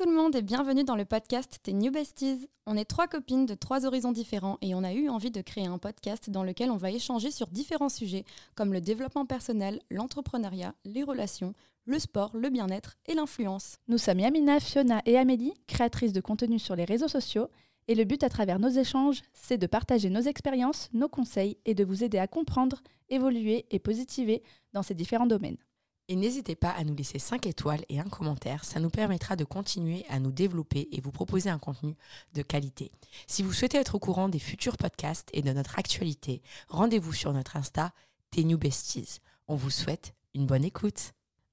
tout le monde et bienvenue dans le podcast Tes New Besties. On est trois copines de trois horizons différents et on a eu envie de créer un podcast dans lequel on va échanger sur différents sujets comme le développement personnel, l'entrepreneuriat, les relations, le sport, le bien-être et l'influence. Nous sommes Yamina, Fiona et Amélie, créatrices de contenu sur les réseaux sociaux. Et le but à travers nos échanges, c'est de partager nos expériences, nos conseils et de vous aider à comprendre, évoluer et positiver dans ces différents domaines. Et n'hésitez pas à nous laisser 5 étoiles et un commentaire, ça nous permettra de continuer à nous développer et vous proposer un contenu de qualité. Si vous souhaitez être au courant des futurs podcasts et de notre actualité, rendez-vous sur notre Insta, New Besties. On vous souhaite une bonne écoute.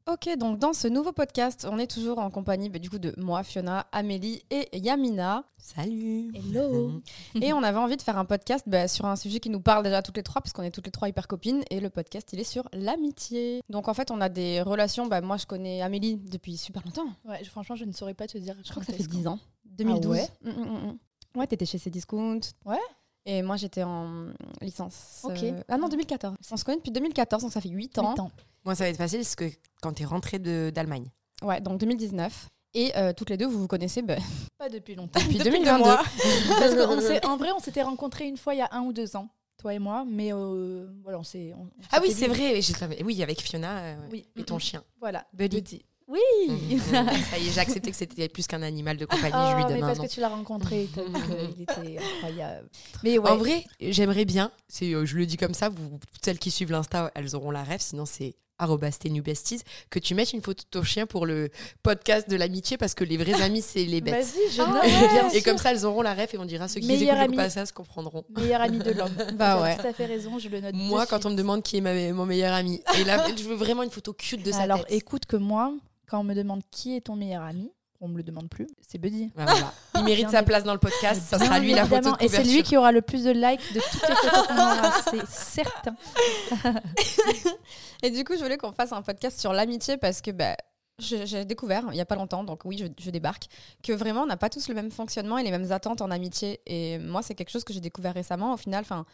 Ok, donc dans ce nouveau podcast, on est toujours en compagnie bah, du coup de moi, Fiona, Amélie et Yamina. Salut Hello Et on avait envie de faire un podcast bah, sur un sujet qui nous parle déjà toutes les trois, puisqu'on est toutes les trois hyper copines. Et le podcast, il est sur l'amitié. Donc en fait, on a des relations. Bah, moi, je connais Amélie depuis super longtemps. Ouais, je- franchement, je ne saurais pas te dire. Je crois que ça fait quand 10 ans. 2012. ouais Mm, mm, mm. Ouais, t'étais chez Cdiscount. Ouais. Et moi, j'étais en licence. Ok. euh, Ah non, 2014. On se connaît depuis 2014, donc ça fait 8 ans. Huit ans. Moi, ça va être facile parce que quand tu es rentrée de- d'Allemagne. Ouais, donc 2019. Et euh, toutes les deux, vous vous connaissez bah, Pas depuis longtemps. depuis Depuis 2022. deux mois. Parce qu'en s'est- en vrai, on s'était rencontrés une fois il y a un ou deux ans, toi et moi, mais euh, voilà, on s'est. Ah oui, c'est vrai. Oui, avec Fiona euh, Oui. et ton chien. Voilà. Buddy. Buddy. Oui Mhm. Ça y est, j'ai accepté que c'était plus qu'un animal de compagnie. Oh, je lui mais donne un parce que tu l'as rencontré, était incroyable. Mais ouais. En vrai, j'aimerais bien, je le dis comme ça, vous, toutes celles qui suivent l'Insta, elles auront la rêve, sinon c'est besties, que tu mettes une photo de ton chien pour le podcast de l'amitié, parce que les vrais amis, c'est les bêtes. Vas-y, je Ah ouais. Et sûr. comme ça, elles auront la rêve et on dira ceux qui Meilleur écoutent ami. le passage comprendront. Meilleur ami de l'homme. Bah Tu as ouais. tout à fait raison, je le note. Moi, quand on me demande qui est ma- mon meilleur ami, et là, je veux vraiment une photo cute de sa Alors, tête. écoute que moi, quand on me demande qui est ton meilleur ami, on me le demande plus, c'est Buddy. Voilà. Il mérite sa place dans le podcast, ça sera lui la photo de. Et c'est lui qui aura le plus de likes de toutes les photos qu'on aura, c'est certain. Et du coup, je voulais qu'on fasse un podcast sur l'amitié parce que bah, j'ai découvert il n'y a pas longtemps, donc oui, je, je débarque, que vraiment, on n'a pas tous le même fonctionnement et les mêmes attentes en amitié. Et moi, c'est quelque chose que j'ai découvert récemment, au final, enfin,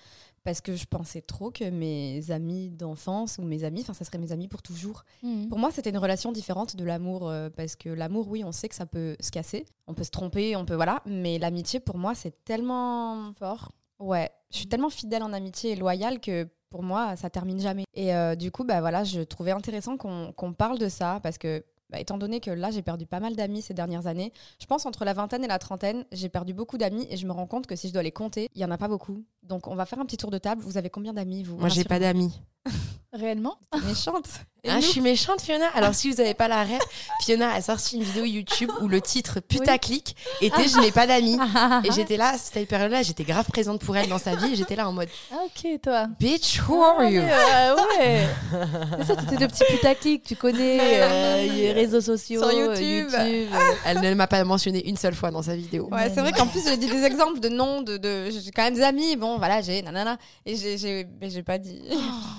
parce que je pensais trop que mes amis d'enfance ou mes amis, enfin, ça serait mes amis pour toujours. Pour moi, c'était une relation différente de l'amour, euh, parce que l'amour, oui, on sait que ça peut se casser, on peut se tromper, on peut, voilà, mais l'amitié, pour moi, c'est tellement Fort. Ouais, je suis tellement fidèle en amitié et loyale que pour moi, ça termine jamais. Et euh, du coup, bah voilà, je trouvais intéressant qu'on qu'on parle de ça parce que, bah, étant donné que là, j'ai perdu pas mal d'amis ces dernières années, je pense entre la vingtaine et la trentaine, j'ai perdu beaucoup d'amis et je me rends compte que si je dois les compter, il y en a pas beaucoup. Donc, on va faire un petit tour de table. Vous avez combien d'amis, vous? Moi, j'ai pas d'amis. Réellement? Méchante. Ah, je suis méchante, Fiona. Alors, si vous n'avez pas la rêve, Fiona a sorti une vidéo YouTube où le titre putaclic était Je n'ai pas d'amis. Et j'étais là, cette période-là, j'étais grave présente pour elle dans sa vie. Et j'étais là en mode Ah, ok, toi. Bitch, who are you? Ah, ouais. Mais ça, c'était le petit putaclic, tu connais euh, les réseaux sociaux, Sur euh, YouTube. YouTube. Elle ne m'a pas mentionné une seule fois dans sa vidéo. Ouais, c'est vrai qu'en plus, j'ai dit des exemples de noms, de, de... j'ai quand même des amis. Bon, voilà, j'ai nanana. Et j'ai- j'ai mais j'ai pas dit.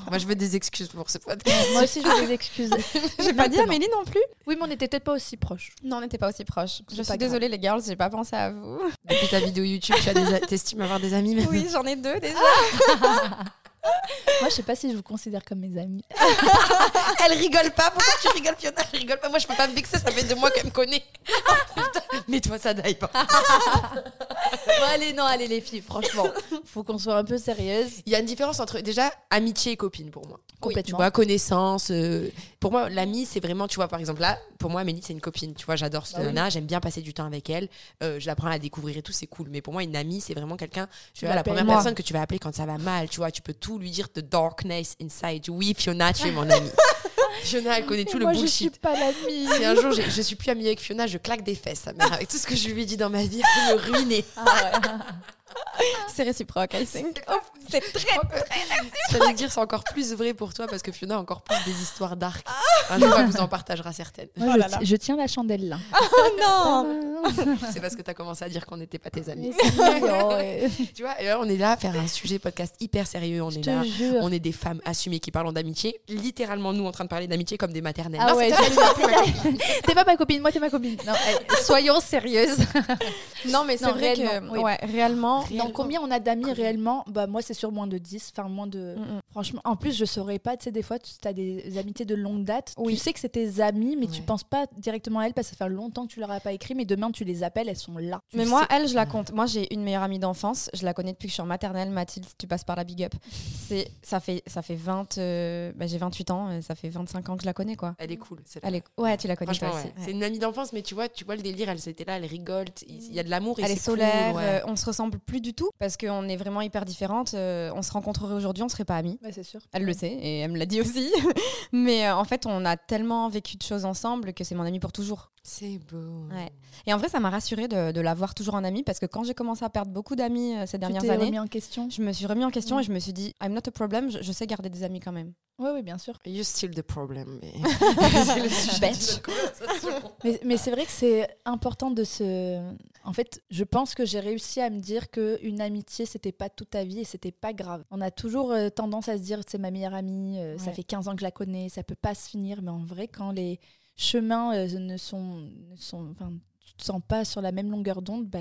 Moi, je veux des excuses pour ce podcast. Moi aussi, je veux des excuses. j'ai pas dit. Amélie non plus. Oui, mais on n'était peut-être pas aussi proches. Non, on n'était pas aussi proches. Je suis désolée, les girls, j'ai pas pensé à vous. Depuis ta vidéo YouTube, tu as des, t'estimes avoir des amis même Oui, j'en ai deux déjà. Moi, je sais pas si je vous considère comme mes amis. Elle rigole pas. Pourquoi tu rigoles, Fiona? Elle rigole pas. Moi, je peux pas me vexer. Ça fait deux mois qu'elle me connaît. Putain. Mets-toi ça d'aille pas. Bon, allez, non, allez, les filles, franchement, faut qu'on soit un peu sérieuse. Il y a une différence entre déjà amitié et copine pour moi. Tu Complètement. vois, connaissance. euh, pour moi, l'ami, c'est vraiment, tu vois, par exemple, là, pour moi, Amélie, c'est une copine. Tu vois, j'adore cette Bah oui. j'aime bien passer du temps avec elle. euh, je l'apprends à la découvrir et tout, c'est cool. Mais pour moi, une amie, c'est vraiment quelqu'un, tu vois, la première moi. personne que tu vas appeler quand ça va mal. Tu vois, tu peux tout lui dire, the darkness inside. Oui, Fiona, tu es mon amie. Fiona, elle connaît tout le Moi, je suis bullshit. pas l'amie. Si un jour je suis plus amie avec Fiona, je claque des fesses, sa mère, avec tout ce que je lui ai dit dans ma vie, elle me ruiner. Ah ouais. C'est réciproque, I think. Oh, c'est très. Ça veut dire c'est encore plus vrai pour toi parce que Fiona a encore plus des histoires d'arc. Un jour, elle vous en partagera certaines. Moi, Oh je, là là. ti- je tiens la chandelle là. Oh non C'est parce que tu as commencé à dire qu'on n'était pas tes amis. Ouais. Tu vois, et là, on est là à faire un sujet podcast hyper sérieux. On Je est te là. jure. On est des femmes assumées qui parlent d'amitié. Littéralement, nous en train de parler d'amitié comme des maternelles. Ah Non, ouais, t'es- pas ma copine, moi t'es ma copine. Non, eh, soyons sérieuses. Non, mais c'est Non, vrai réellement, que oui. ouais, réellement. Dans combien on a d'amis réellement? Bah moi c'est sûr, moins de 10, enfin moins de... Mm, mm. Franchement, en plus, je saurais pas, tu sais, des fois, tu as des amitiés de longue date. Oui. Tu sais que c'est tes amis, mais tu Ouais. penses pas directement à elles parce que ça fait longtemps que tu leur as pas écrit, mais demain, tu les appelles, elles sont là. Tu Mais moi, sais. elle, je la compte. Moi, j'ai une meilleure amie d'enfance. Je la connais depuis que je suis en maternelle. Mathilde, tu passes par la big up. C'est, ça fait, ça fait 20. euh, bah, j'ai 28 ans. euh, Ça fait 25 ans que je la connais, quoi. Elle est cool. Elle est, ouais, tu la connais toi Franchement, aussi. ouais. c'est une amie d'enfance, mais tu vois, tu vois le délire, elle était là, elle rigole, il y a de l'amour. Elle est c'est cool, solaire. ouais. euh, on se ressemble plus du tout parce qu'on est vraiment hyper différentes. euh, on se rencontrerait aujourd'hui, on serait pas amis. Ouais, c'est sûr. Elle le sait et elle me l'a dit aussi. Mais euh, en fait, on a tellement vécu de choses ensemble que c'est mon amie pour toujours. C'est beau. Ouais. Et en vrai, ça m'a rassurée de, de l'avoir toujours en amie parce que quand j'ai commencé à perdre beaucoup d'amis euh, ces Tu dernières t'es années, remis en question? je me suis remis en question et je me suis dit, I'm not a problem, je, je sais garder des amis quand même. Oui, oui, bien sûr. You're still the problem. Mais... Mais, mais c'est vrai que c'est important de se. En fait, je pense que j'ai réussi à me dire que une amitié, c'était pas toute ta vie et c'était pas grave. On a toujours euh, tendance à se dire c'est ma meilleure amie, euh, ça fait 15 ans que je la connais, ça peut pas se finir. Mais en vrai, quand les chemins euh, ne sont, ne sont, enfin, tu te sens pas sur la même longueur d'onde, bah,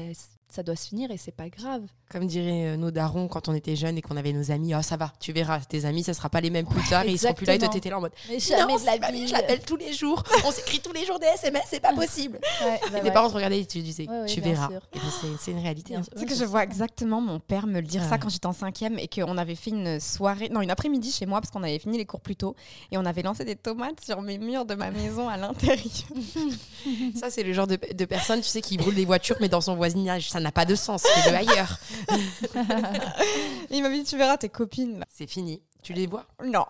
ça doit se finir et c'est pas grave. Comme diraient euh, nos darons quand on était jeunes et qu'on avait nos amis, oh ça va, tu verras, tes amis, ça sera pas les mêmes plus tard et ils seront plus là et toi t'étais là en mode Mais jamais non, de la c'est vie. je l'appelle tous les jours, on s'écrit tous les jours des SMS, c'est pas possible. Ouais, bah et parents te regardaient et tu disais, Ouais, ouais, tu verras. ben, c'est- c'est une réalité. Hein. Ouais, que c'est je vois exactement mon père me le dire ça quand j'étais en cinquième et qu'on avait fait une soirée, non, une après-midi chez moi parce qu'on avait fini les cours plus tôt et on avait lancé des tomates sur mes murs de ma maison à l'intérieur. Ça, c'est le genre de, de personne, tu sais, qui brûle des voitures, mais dans son voisinage. Ça n'a pas de sens. Fais-le ailleurs. Et il m'a dit, tu verras tes copines. là. C'est fini. Tu les vois? Non.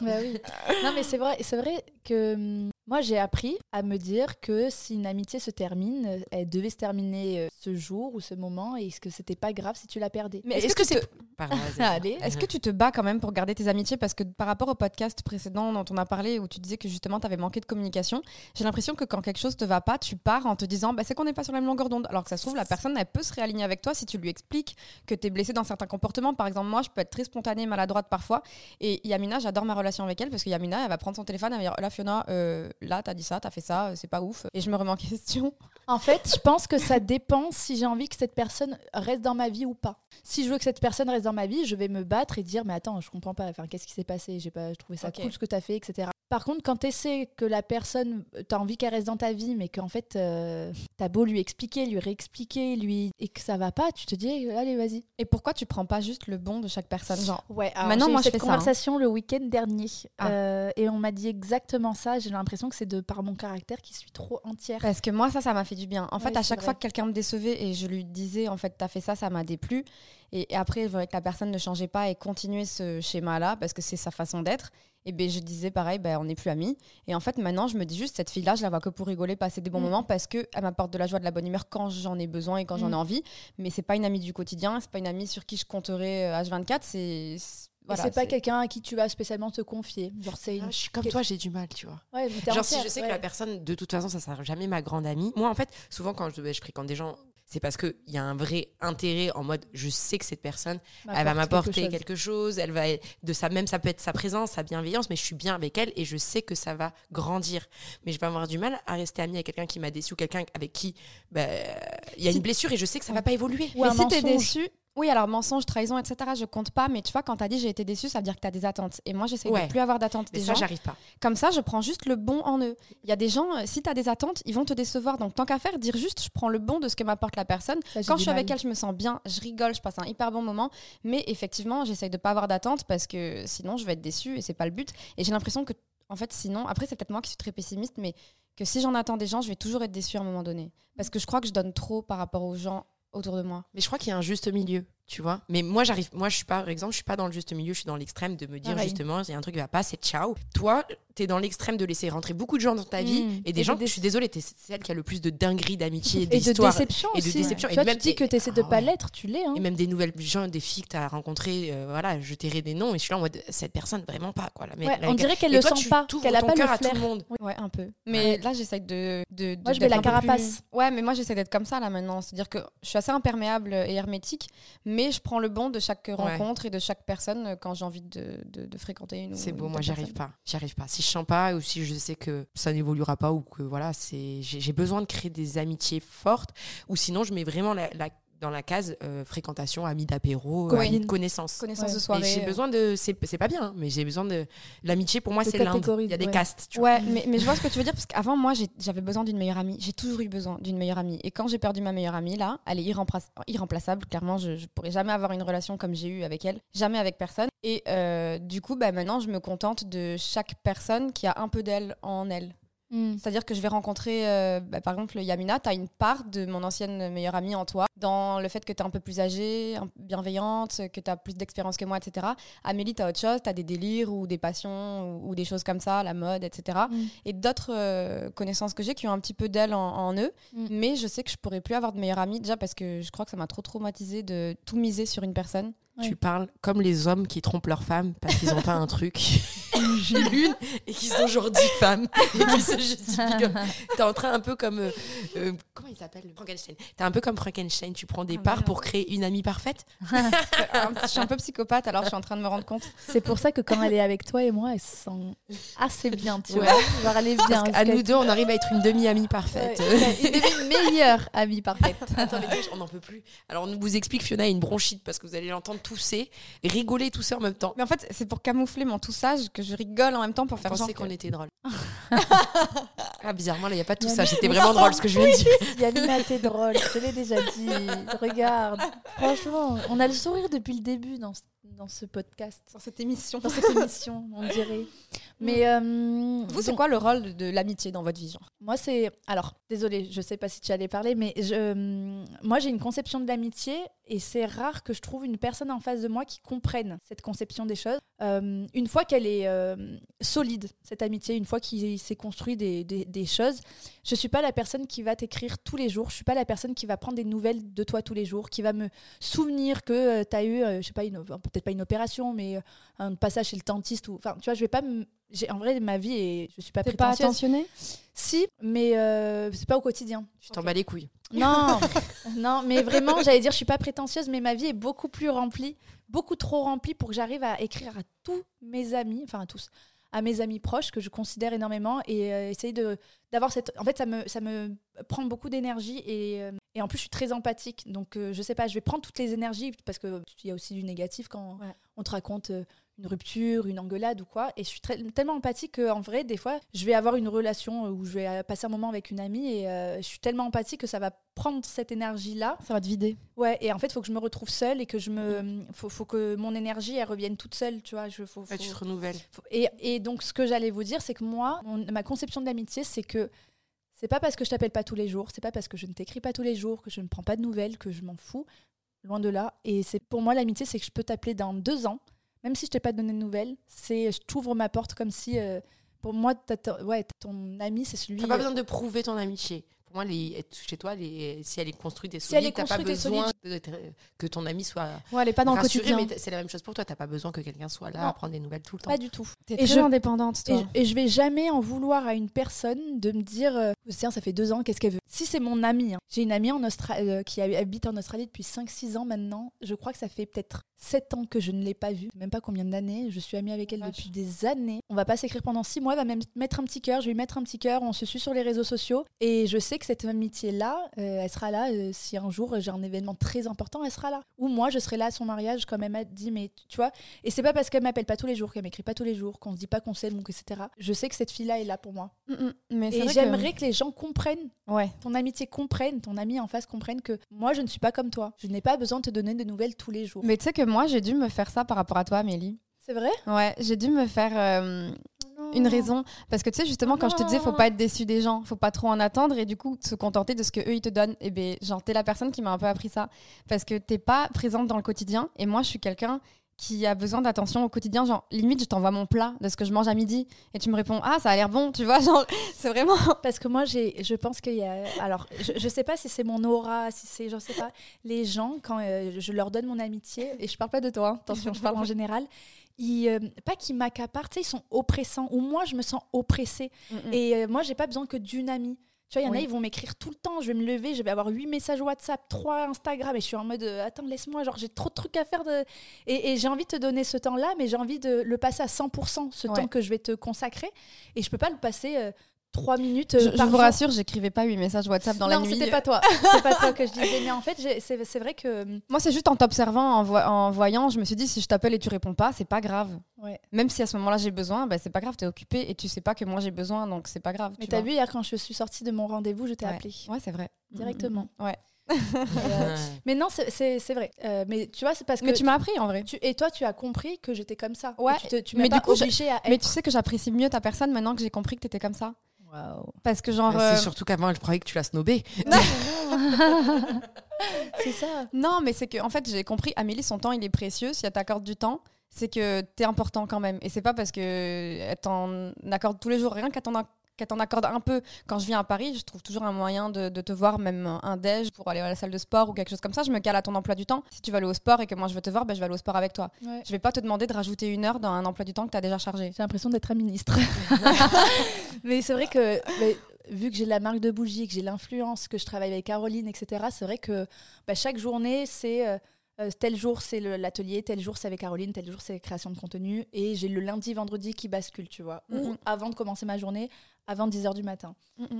Bah oui. Non, mais c'est vrai, c'est vrai que hum, moi j'ai appris à me dire que si une amitié se termine, elle devait se terminer euh, ce jour ou ce moment et que c'était pas grave si tu la perdais. Mais est-ce que, tu te- est-ce que tu te bats quand même pour garder tes amitiés? Parce que par rapport au podcast précédent dont on a parlé, où tu disais que justement tu avais manqué de communication, j'ai l'impression que quand quelque chose te va pas, tu pars en te disant bah, c'est qu'on n'est pas sur la même longueur d'onde. Alors que ça se trouve, la personne, elle peut se réaligner avec toi si tu lui expliques que tu es blessé dans certains comportements. Par exemple, moi, je peux être très spontanée, maladroite parfois. Et Yamina, j'adore ma relation avec elle parce que Yamina, elle va prendre son téléphone, elle va dire là, Fiona, euh, là, t'as dit ça, t'as fait ça, euh, c'est pas ouf. Et je me remets en question. En fait, je pense que ça dépend si j'ai envie que cette personne reste dans ma vie ou pas. Si je veux que cette personne reste dans ma vie, je vais me battre et dire mais attends, je comprends pas, enfin qu'est-ce qui s'est passé? J'ai pas trouvé ça cool ce que tu as fait, etc. Par contre, quand tu essaies que la personne, tu as envie qu'elle reste dans ta vie, mais qu'en fait, euh, tu as beau lui expliquer, lui réexpliquer, lui et que ça va pas, tu te dis allez, vas-y. Et pourquoi tu prends pas juste le bon de chaque personne Genre, Ouais, alors Maintenant, j'ai eu moi, je cette fais ça, hein. conversation le week-end dernier Ah. euh, et on m'a dit exactement ça. J'ai l'impression que c'est de par mon caractère qui suis trop entière. Parce que moi, ça, ça m'a fait du bien. En fait, à chaque vrai. fois que quelqu'un me décevait et je lui disais, en fait, t'as fait ça, ça m'a déplu. Et, et après, je voyais que la personne ne changeait pas et continuait ce schéma-là parce que c'est sa façon d'être. Et ben, je disais pareil, ben, on n'est plus amis. Et en fait, maintenant, je me dis juste, cette fille-là, je la vois que pour rigoler, passer des bons Mm. moments parce qu'elle m'apporte de la joie, de la bonne humeur quand j'en ai besoin et quand j'en ai Mm. envie. Mais c'est pas une amie du quotidien, c'est pas une amie sur qui je compterai euh, H24. C'est. c'est- Voilà, c'est pas quelqu'un à qui tu vas spécialement te confier. Genre c'est une... Ah, je suis comme toi, j'ai du mal, tu vois. Ouais, Genre, si je sais ouais. que la personne, de toute façon, ça sera jamais ma grande amie. Moi, en fait, souvent, quand je, je fréquente des gens, c'est parce qu'il y a un vrai intérêt en mode, je sais que cette personne, elle va m'apporter quelque, chose, elle va, de ça même, ça peut être sa présence, sa bienveillance, mais je suis bien avec elle et je sais que ça va grandir. Mais je vais avoir du mal à rester amie avec quelqu'un qui m'a déçu ou quelqu'un avec qui, bah, il y a Si- une blessure et je sais que ça va pas évoluer. Ou mais un si t'es déçu, oui, alors mensonge, trahison, etc., je compte pas. Mais tu vois, quand t'as dit j'ai été déçu, ça veut dire que t'as des attentes. Et moi, j'essaie Ouais. de plus avoir d'attentes des ça, gens. j'arrive pas. Comme ça, je prends juste le bon en eux. Il y a des gens, euh, si t'as des attentes, ils vont te décevoir. Donc, tant qu'à faire, dire juste, je prends le bon de ce que m'apporte la personne. Ça, Quand je suis avec elle, je me sens bien, je rigole, je passe un hyper bon moment. Mais effectivement, j'essaye de pas avoir d'attentes parce que sinon, je vais être déçue et c'est pas le but. Et j'ai l'impression que, en fait, sinon, après, c'est peut-être moi qui suis très pessimiste, mais que si j'en attends des gens, je vais toujours être déçue à un moment donné. Parce que je crois que je donne trop par rapport aux gens autour de moi. Mais je crois qu'il y a un juste milieu, tu vois. Mais moi, j'arrive, moi, je suis pas, par exemple, je suis pas dans le juste milieu, je suis dans l'extrême de me dire justement, il y a un truc qui va pas, c'est ciao. Toi, t'es dans l'extrême de laisser rentrer beaucoup de gens dans ta vie Mm. et des Et gens, de je suis désolée, t'es celle qui a le plus de dingueries, d'amitié, Et de d'histoires. déception et de aussi. déception. Tu Et vois, même tu dis que tu essaies de Ah pas ouais. l'être, tu l'es. hein. Et même des nouvelles gens, des filles que t'as rencontrées, euh, voilà, je tairai des noms et je suis là en mode, cette personne, vraiment pas, quoi. La mec- Ouais, la- on dirait qu'elle et le toi, sent pas, qu'elle a ton pas cœur le à tout flair. le monde. Ouais, un peu. Mais là, j'essaye de, de, de- Moi, je vais la carapace. Ouais, mais moi, j'essaie d'être comme ça là maintenant. C'est-à-dire que je suis assez imperméable et hermétique, mais je prends le bon de chaque rencontre et de chaque personne euh, quand j'ai envie de, de- de fréquenter une. C'est beau, moi telle j'y arrive personne. pas. J'y arrive pas. Si je sens pas ou si je sais que ça n'évoluera pas ou que voilà, c'est j'ai j'ai besoin de créer des amitiés fortes ou sinon je mets vraiment la, la- dans la case euh, fréquentation, amis d'apéro, Oui. amis de connaissance. Connaissance Ouais. de soirée. j'ai euh. besoin de. C'est pas bien, hein, mais j'ai besoin de. L'amitié, pour moi, c'est l'Inde. Il y a des ouais. castes. Tu vois. Ouais, mais, mais je vois ce que tu veux dire parce qu'avant, moi, j'avais besoin d'une meilleure amie. J'ai toujours eu besoin d'une meilleure amie. Et quand j'ai perdu ma meilleure amie, là, elle est irrempla- irremplaçable. Clairement, je, je pourrais jamais avoir une relation comme j'ai eu avec elle. Jamais avec personne. Et euh, du coup, bah, maintenant, je me contente de chaque personne qui a un peu d'elle en elle. Mm. C'est-à-dire que je vais rencontrer, euh, bah, par exemple, Yamina, tu as une part de mon ancienne meilleure amie en toi, dans le fait que tu es un peu plus âgée, bienveillante, que tu as plus d'expérience que moi, etc. Amélie, tu as autre chose, tu as des délires ou des passions ou, ou des choses comme ça, la mode, etc. Mm. Et d'autres euh, connaissances que j'ai qui ont un petit peu d'elle en, en eux, Mm. mais je sais que je pourrais plus avoir de meilleure amie, déjà parce que je crois que ça m'a trop traumatisé de tout miser sur une personne. Ouais. Tu parles comme les hommes qui trompent leurs femmes parce qu'ils n'ont pas un truc. J'ai une et qui sont genre 10 femmes et qui se justifient comme. T'es en train un peu comme. euh, euh, comment il s'appelle Frankenstein. T'es un peu comme Frankenstein. Tu prends des Ah, parts pour créer une amie parfaite. je suis un peu psychopathe, alors je suis en train de me rendre compte. C'est pour ça que quand elle est avec toi et moi, elle se sent assez bien, tu Ouais. vois. Genre, elle est bien. Parce qu'à parce nous deux, on arrive à être une demi-amie parfaite. Ouais, une meilleure amie parfaite. Attends, les gars, on n'en peut plus. Alors, on vous explique Fiona a une bronchite parce que vous allez l'entendre tousser, rigoler, tousser en même temps. Mais en fait, c'est pour camoufler mon toussage que je rigole en même temps pour faire genre qu'on était drôle. ah, bizarrement, là, il n'y a pas de ça. C'était vraiment drôle ce que je viens de dire. Yamina, t'es drôle. Je te l'ai déjà dit. Regarde. Franchement, on a le sourire depuis le début dans, ce- dans ce podcast, sur cette émission. dans cette émission, on dirait. Mais euh, Vous, c'est quoi le rôle de, de l'amitié dans votre vie genre Moi, c'est. Alors, désolée, je sais pas si tu allais parler, mais je... hum, moi, j'ai une conception de l'amitié et c'est rare que je trouve une personne en face de moi qui comprenne cette conception des choses. Euh, une fois qu'elle est euh, solide, cette amitié, une fois qu'il s'est construit des, des- des choses, je suis pas la personne qui va t'écrire tous les jours. Je suis pas la personne qui va prendre des nouvelles de toi tous les jours, qui va me souvenir que tu as eu, euh, je sais pas, une- peut-être pas une opération, mais euh, un passage chez le dentiste. Ou... Enfin, tu vois, je vais pas. me- j'ai- En vrai, ma vie est. Je suis pas T'es pas prétentieuse. attentionné Si, mais euh, c'est pas au quotidien. Tu t'en bats les couilles. Non, non, mais vraiment, j'allais dire, je suis pas prétentieuse, mais ma vie est beaucoup plus remplie, beaucoup trop remplie pour que j'arrive à écrire à tous mes amis, enfin à tous, à mes amis proches que je considère énormément et euh, essayer de d'avoir cette. En fait, ça me ça me prend beaucoup d'énergie et euh, et en plus je suis très empathique, donc euh, je sais pas, je vais prendre toutes les énergies parce que il y a aussi du négatif quand Ouais. on te raconte. Euh, une rupture, une engueulade ou quoi. Et je suis très- tellement empathique qu'en vrai, des fois, je vais avoir une relation où je vais euh, passer un moment avec une amie et euh, je suis tellement empathique que ça va prendre cette énergie-là. Ça va te vider. Ouais, et en fait, il faut que je me retrouve seule et que je me. Faut, faut que mon énergie, elle revienne toute seule, tu vois. Je, faut, Ouais, tu faut- te renouvelles. faut- et, et donc, ce que j'allais vous dire, c'est que moi, mon- ma conception de l'amitié, c'est que c'est pas parce que je t'appelle pas tous les jours, c'est pas parce que je ne t'écris pas tous les jours, que je ne prends pas de nouvelles, que je m'en fous. Loin de là. Et c'est pour moi, l'amitié, c'est que je peux t'appeler dans deux ans, même si je t'ai pas donné de nouvelles. C'est, je t'ouvre ma porte comme si. euh, pour moi, ouais, ton ami, c'est celui. T'as pas besoin de prouver ton amitié. Pour moi, les, être chez toi, les, si elle est construite et Si elle solide, est t'as pas besoin de- que ton ami soit Ouais, elle est pas dans le rassuré, quotidien. c'est la même chose pour toi. T'as pas besoin que quelqu'un soit là Non. à prendre des nouvelles tout le temps. Pas du tout. T'es Et très je- indépendante, Et, toi. je- et je vais jamais en vouloir à une personne de me dire euh, tiens ça fait deux ans qu'est-ce qu'elle veut? Si c'est mon amie hein. j'ai une amie en Austra- euh, qui hab- habite en Australie depuis 5-6 ans maintenant je crois que ça fait peut-être 7 ans que je ne l'ai pas vue même pas combien d'années je suis amie avec elle Vache. depuis des années on va pas s'écrire pendant 6 mois elle va même mettre un petit cœur je vais lui mettre un petit cœur on se suit sur les réseaux sociaux et je sais que cette amitié là elle sera là euh, si un jour j'ai un événement très important elle sera là ou moi je serai là à son mariage comme elle m'a dit mais tu vois et c'est pas parce qu'elle m'appelle pas tous les jours, qu'elle m'écrit pas tous les jours, qu'on se dit pas qu'on s'aime etc. Je sais que cette fille-là est là pour moi. Mm, mm. Mais Et j'aimerais que... les gens comprennent, Ouais. ton amitié comprenne, ton ami en face comprenne que moi je ne suis pas comme toi. Je n'ai pas besoin de te donner des nouvelles tous les jours. Mais tu sais que moi, j'ai dû me faire ça par rapport à toi, Amélie. C'est vrai? Ouais, j'ai dû me faire euh, une raison. Parce que tu sais, justement, quand je te disais, faut pas être déçu des gens, faut pas trop en attendre et du coup, se contenter de ce que eux ils te donnent. Et ben, genre, t'es la personne qui m'a un peu appris ça. Parce que t'es pas présente dans le quotidien et moi, je suis quelqu'un qui a besoin d'attention au quotidien. Genre, limite, je t'envoie mon plat de ce que je mange à midi et tu me réponds, ah, ça a l'air bon, tu vois. Genre, c'est vraiment. Parce que moi, j'ai, je pense qu'il y a. Alors, je, je sais pas si c'est mon aura, si c'est. Je sais pas. Les gens, quand euh, je leur donne mon amitié, et je parle pas de toi, hein, attention, je parle en général, ils, euh, pas qu'ils m'accaparent, tu sais, ils sont oppressants. Ou moi, je me sens oppressée. Et Et euh, moi, j'ai pas besoin que d'une amie. Tu vois, il y en a, ils vont m'écrire tout le temps. Je vais me lever, je vais avoir huit messages WhatsApp, trois Instagram, et je suis en mode euh, attends, laisse-moi, genre j'ai trop de trucs à faire. De... Et, et j'ai envie de te donner ce temps-là, mais j'ai envie de le passer à 100%, ce Ouais. temps que je vais te consacrer. Et je peux pas le passer euh, trois minutes. Je, euh, je vous jour. rassure, j'écrivais pas 8 messages WhatsApp dans la non, nuit. c'était pas toi. C'est pas toi que je disais. Mais en fait, c'est vrai que. Moi, c'est juste en t'observant, en, voyant, je me suis dit, si je t'appelle et tu réponds pas, c'est pas grave. Ouais. Même si à ce moment-là j'ai besoin, bah, c'est pas grave, t'es occupé et tu sais pas que moi j'ai besoin, donc c'est pas grave. Mais t'as vu, hier, quand je suis sortie de mon rendez-vous, je t'ai Ouais. appelé Ouais, c'est vrai. directement. Ouais. Et, euh, mais non, c'est- vrai. Euh, mais tu vois, c'est parce que. Mais tu m'as appris en vrai. tu- et toi, tu as compris que j'étais comme ça. Ouais, Et Tu, te- tu mais du coup, obligée à être. Mais tu sais que j'apprécie mieux ta personne maintenant que j'ai compris que t'étais comme ça. Parce que genre. C'est euh, surtout qu'avant, je croyais que tu l'as snobé. c'est ça. Non, mais c'est que en fait, j'ai compris, Amélie, son temps, il est précieux. Si elle t'accorde du temps, c'est que t'es important quand même. Et c'est pas parce que elle t'en accorde tous les jours, rien qu'elle t'en qu'elle t'en accorde un peu. Quand je viens à Paris, je trouve toujours un moyen de, de te voir, même un déj pour aller à la salle de sport ou quelque chose comme ça. Je me cale à ton emploi du temps. Si tu vas aller au sport et que moi je veux te voir, ben, je vais aller au sport avec toi. Ouais. Je vais pas te demander de rajouter une heure dans un emploi du temps que tu as déjà chargé. J'ai l'impression d'être un ministre. mais c'est vrai que mais, vu que j'ai la marque de bougies, que j'ai l'influence, que je travaille avec Caroline, etc., c'est vrai que bah, chaque journée, c'est euh, euh, tel jour c'est l'atelier, tel jour c'est avec Caroline, tel jour c'est création de contenu. Et j'ai le lundi, vendredi qui bascule, tu vois. Ou Mhm. avant de commencer ma journée, avant 10h du matin.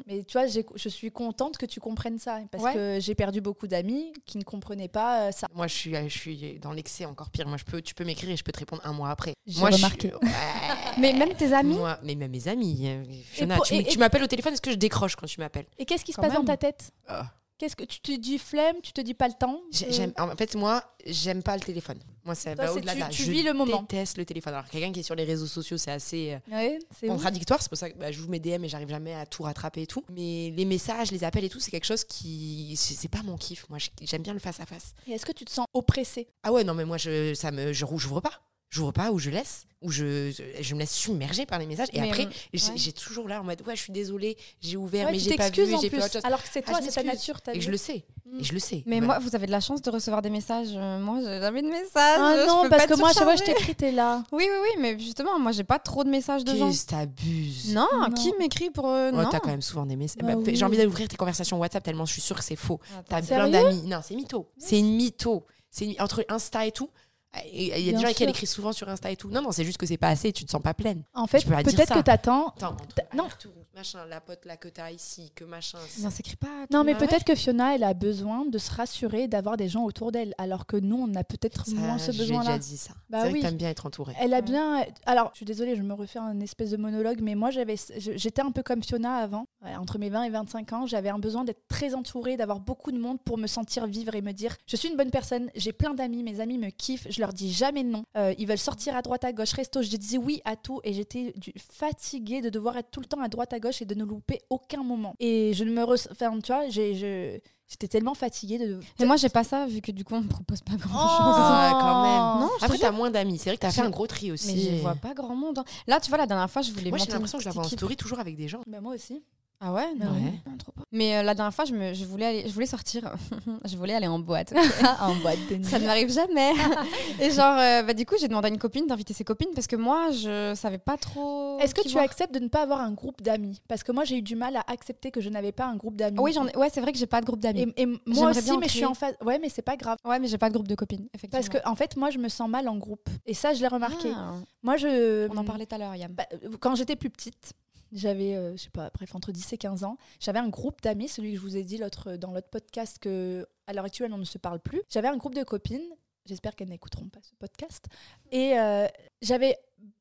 Mais tu vois, je suis contente que tu comprennes ça. Parce Ouais. que j'ai perdu beaucoup d'amis qui ne comprenaient pas euh, ça. Moi, je suis, je suis dans l'excès encore pire. Moi, je peux, tu peux m'écrire et je peux te répondre un mois après. J'ai Moi, je suis- remarqué. Ouais. Mais même tes amis, Moi, mais même mes amis. euh, Fiona, pour- tu, m'appelles au téléphone, est-ce que je décroche quand tu m'appelles? Et qu'est-ce qui se passe dans ta tête? Ah. Qu'est-ce que tu te dis flemme, tu te dis pas le temps J'ai- j'aime- En fait, moi, j'aime pas le téléphone. Moi, ça Toi, va au-delà de tu- tu je vis le moment. déteste le téléphone. Alors, quelqu'un qui est sur les réseaux sociaux, c'est assez euh, Ouais, c'est ouf. contradictoire. C'est pour ça que bah, j'ouvre mes DM et j'arrive jamais à tout rattraper et tout. Mais les messages, les appels et tout, c'est quelque chose qui. C'est pas mon kiff. Moi, je- j'aime bien le face-à-face. Et est-ce que tu te sens oppressé Ah ouais, non, mais moi, je, ça me, je, j'ouvre pas. J'ouvre pas ou je laisse. Ou je, je, me laisse submerger par les messages. Et Mais, après, euh, j'ai ouais. j'ai toujours là en mode, ouais, je suis désolée, j'ai ouvert, Ouais, mais j'ai pas vu, j'ai fait plus. autre chose. Alors que c'est Ah, toi, c'est ta nature. t'as Et vu je le sais. Mm. Et je le sais. mais Ouais. moi, vous avez de la chance de recevoir des messages. Euh, Moi, j'ai jamais de messages. Ah Je non, peux parce pas que moi, à chaque fois, je t'écris, t'es là. Oui, oui, oui, mais justement, moi, j'ai pas trop de messages de gens. T'abuses Non, Non. qui m'écrit pour. euh, Ouais, non. t'as quand même souvent des messages. Bah Bah, oui. J'ai envie d'ouvrir tes conversations WhatsApp tellement je suis sûre que c'est faux. T'as plein Sérieux d'amis. Non, c'est mytho. C'est une mytho. C'est entre Insta et tout. Il y a Bien des gens avec qui écrit souvent sur Insta et tout. Non, non, c'est juste que c'est pas assez. Tu te sens pas pleine. En fait, peut-être que t'attends. Non. tout, machin, la pote là que t'as ici, que machin. Non, s'écrit pas. Non, mais peut-être que Fiona, elle a besoin de se rassurer, d'avoir des gens autour d'elle, alors que nous, on a peut-être moins ce j'ai déjà besoin-là. dit ça. Bah oui. t'aimes bien être entourée. Elle a bien. Alors, je suis désolée, je me refais un espèce de monologue, mais moi, j'avais, j'étais un peu comme Fiona avant. Entre mes 20 et 25 ans, j'avais un besoin d'être très entourée, d'avoir beaucoup de monde pour me sentir vivre et me dire je suis une bonne personne, j'ai plein d'amis, mes amis me kiffent, je leur dis jamais non. Euh, ils veulent sortir à droite, à gauche, resto, je disais oui à tout et j'étais du- fatiguée de devoir être tout le temps à droite, à gauche et de ne louper aucun moment. Et je ne me. Enfin, tu vois, j'ai, je- j'étais tellement fatiguée de. Mais moi, j'ai pas ça, vu que du coup, on me propose pas grand Oh chose. Ouais, quand même. Non, je Après, t'as moins d'amis. C'est vrai que t'as fait Je- un gros tri aussi. Mais je vois pas grand monde. hein. Là, tu vois, la dernière fois, je voulais Moi, j'ai l'impression une que je la petite vois en story toujours avec des gens. Bah, moi aussi. Ah ouais, non. Ouais. Non, trop pas. Mais euh, la dernière fois, je, me, je, voulais aller, je voulais sortir. je voulais aller en boîte. en boîte de nuit. Ça ne m'arrive jamais. Et genre, euh, bah, du coup, j'ai demandé à une copine d'inviter ses copines parce que moi, je savais pas trop. Est-ce que tu voir. acceptes de ne pas avoir un groupe d'amis? Parce que moi, j'ai eu du mal à accepter que je n'avais pas un groupe d'amis. Oui, j'en ai... ouais, c'est vrai que j'ai pas de groupe d'amis. Et, et moi aussi, mais je suis en phase. Ouais, mais c'est pas grave. Ouais, mais j'ai pas de groupe de copines, effectivement. Parce que, en fait, moi, je me sens mal en groupe. Et ça, je l'ai remarqué. Ah, Moi, je. on en parlait tout à l'heure, Yam. Bah, quand j'étais plus petite, j'avais, euh, je sais pas, bref, entre 10 et 15 ans, j'avais un groupe d'amis, celui que je vous ai dit l'autre, dans l'autre podcast, que à l'heure actuelle, on ne se parle plus. J'avais un groupe de copines. J'espère qu'elles n'écouteront pas ce podcast. Et euh, j'avais.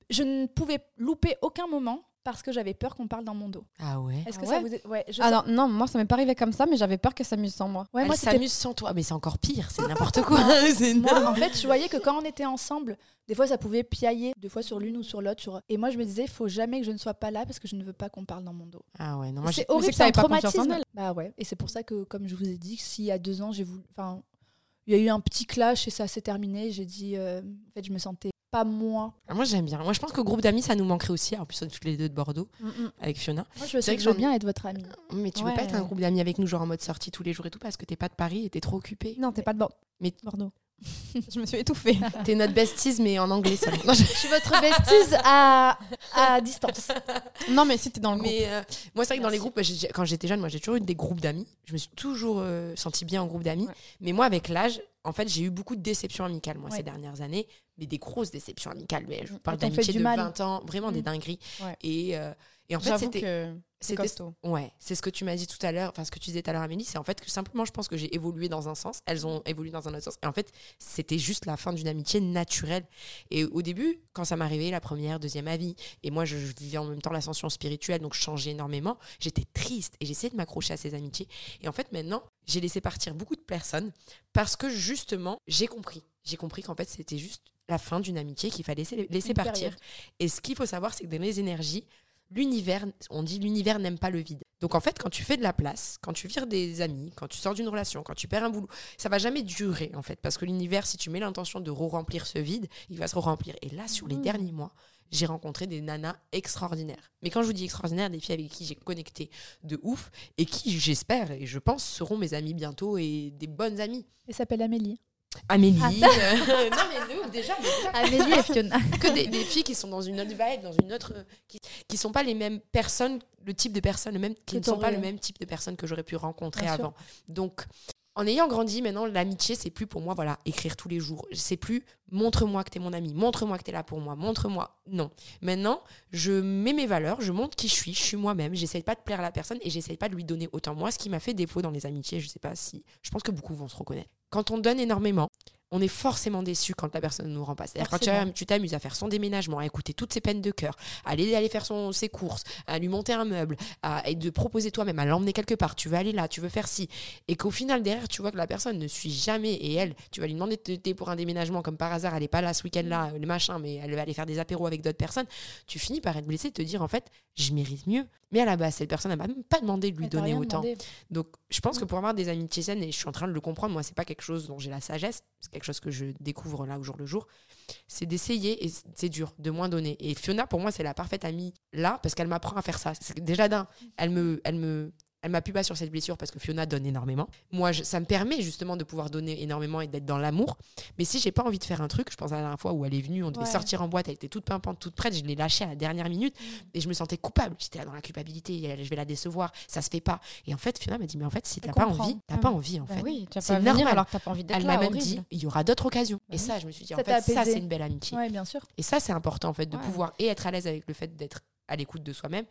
Je ne pouvais louper aucun moment parce que j'avais peur qu'on parle dans mon dos. Ah ouais. Est-ce que Ah ça ouais vous est... Ouais, je Alors, non, moi, ça m'est pas arrivé comme ça, mais j'avais peur que ça s'amuse sans moi. Ouais, Elle moi, s'amuse sans toi. Mais c'est encore pire. C'est n'importe quoi. Moi, en fait, je voyais que quand on était ensemble, des fois, ça pouvait piailler, des fois sur l'une ou sur l'autre. Sur... Et moi, je me disais, il faut jamais que je ne sois pas là parce que je ne veux pas qu'on parle dans mon dos. Ah ouais. Non, moi, C'est horrible, que c'est un traumatisme. Bah ouais. Et c'est pour ça que, comme je vous ai dit, s'il y a deux ans, j'ai voulu. Enfin, il y a eu un petit clash et ça s'est terminé. J'ai dit, euh, en fait, je me sentais pas moi. Ah, Moi, j'aime bien. Moi, je pense que groupe d'amis, ça nous manquerait aussi. En plus, on est toutes les deux de Bordeaux Mm, avec Fiona. Moi, je C'est sais vrai que que je veux bien être votre amie. Mais tu veux Ouais. pas être un groupe d'amis avec nous, genre en mode sortie tous les jours et tout, parce que t'es pas de Paris et t'es trop occupé. Non, t'es pas de Bordeaux. Mais- Bordeaux. je me suis étouffée. T'es notre besties, mais en anglais seulement. Non, je- Je suis votre bestise à, à distance. non, mais si t'es dans le groupe. Mais euh, moi, c'est vrai que dans les groupes, j'ai- quand j'étais jeune, moi, j'ai toujours eu des groupes d'amis. Je me suis toujours euh, sentie bien en groupe d'amis. Ouais. Mais moi, avec l'âge, en fait, j'ai eu beaucoup de déceptions amicales, moi, Ouais. ces dernières années. Mais des grosses déceptions amicales. Mais je vous parle d'amitié de mal. 20 ans, vraiment des Mm. dingueries. Ouais. Et, euh, et en fait, c'était. que C'est costaud. Ouais, c'est ce que tu m'as dit tout à l'heure, enfin ce que tu disais tout à l'heure Amélie, c'est en fait que simplement je pense que j'ai évolué dans un sens, elles ont évolué dans un autre sens. Et en fait, c'était juste la fin d'une amitié naturelle. Et au début, quand ça m'arrivait, la première, deuxième avis, et moi je, je vivais en même temps l'ascension spirituelle, donc je changeais énormément, j'étais triste et j'essayais de m'accrocher à ces amitiés. Et en fait, maintenant, j'ai laissé partir beaucoup de personnes parce que justement, j'ai compris. J'ai compris qu'en fait, c'était juste la fin d'une amitié qu'il fallait laisser, laisser partir. période. Et ce qu'il faut savoir, c'est que dans les énergies, l'univers, on dit l'univers n'aime pas le vide. Donc en fait, quand tu fais de la place, quand tu vires des amis, quand tu sors d'une relation, quand tu perds un boulot, ça va jamais durer en fait. Parce que l'univers, si tu mets l'intention de re-remplir ce vide, il va se re-remplir. Et là, sur les Mhm. derniers mois, j'ai rencontré des nanas extraordinaires. Mais quand je vous dis extraordinaires, des filles avec qui j'ai connecté de ouf et qui, j'espère et je pense, seront mes amies bientôt et des bonnes amies. Elle s'appelle Amélie. Amélie. Ah. euh, non mais ouf, déjà, mais Amélie et Fiona. que des, des filles qui sont dans une autre vibe, dans une autre, qui, qui sont pas les mêmes personnes, le type de personnes, le même, qui ne sont pas le même type de personnes que j'aurais pu rencontrer Bien sûr. avant. Donc, en ayant grandi, maintenant, l'amitié, c'est plus pour moi, voilà, écrire tous les jours. C'est plus montre-moi que t'es mon ami, montre-moi que t'es là pour moi, montre-moi. Non. Maintenant, je mets mes valeurs, je montre qui je suis, je suis moi-même, j'essaye pas de plaire à la personne et j'essaye pas de lui donner autant. Moi, ce qui m'a fait défaut dans les amitiés, je sais pas si, je pense que beaucoup vont se reconnaître. Quand on donne énormément, on est forcément déçu quand la personne ne nous rend pas. C'est-à-dire quand tu t'amuses à faire son déménagement, à écouter toutes ses peines de cœur, à l'aider à aller faire son, ses courses, à lui monter un meuble, à, et de proposer toi-même, à l'emmener quelque part, tu veux aller là, tu veux faire ci, et qu'au final, derrière, tu vois que la personne ne suit jamais, et elle, tu vas lui demander de t'aider pour un déménagement, comme par hasard, elle n'est pas là ce week-end-là, le machin, mais elle va aller faire des apéros avec d'autres personnes, tu finis par être blessé, de te dire, en fait, je mérite mieux. Mais à la base, cette personne n'a même pas demandé de lui Elle donner autant. demandé. Donc, je pense que pour avoir des amitiés saines, et je suis en train de le comprendre, moi, c'est pas quelque chose dont j'ai la sagesse, c'est quelque chose que je découvre là au jour le jour, c'est d'essayer, et c'est dur, de moins donner. Et Fiona, pour moi, c'est la parfaite amie là, parce qu'elle m'apprend à faire ça. Déjà d'un, elle me, elle me, elle m'appuie pas sur cette blessure parce que Fiona donne énormément. Moi, je- ça me permet justement de pouvoir donner énormément et d'être dans l'amour. Mais si j'ai pas envie de faire un truc, je pense à la dernière fois où elle est venue, on devait Ouais. sortir en boîte, elle était toute pimpante, toute prête, je l'ai lâchée à la dernière minute et je me sentais coupable. J'étais là dans la culpabilité, je vais la décevoir, ça se fait pas. Et en fait, Fiona m'a dit, mais en fait, si t'as pas envie, t'as pas oui. envie en Bah fait. oui, tu vas C'est normal. alors que t'as pas envie d'être Elle m'a même horrible. dit, il y aura d'autres occasions. Bah et oui. ça, je me suis dit, en Ça t'a fait, ça, c'est une belle amitié. Ouais, bien sûr. Et ça, c'est important, en fait, de Ouais. pouvoir et être à l'aise avec le fait d'être à l'écoute de soi-même,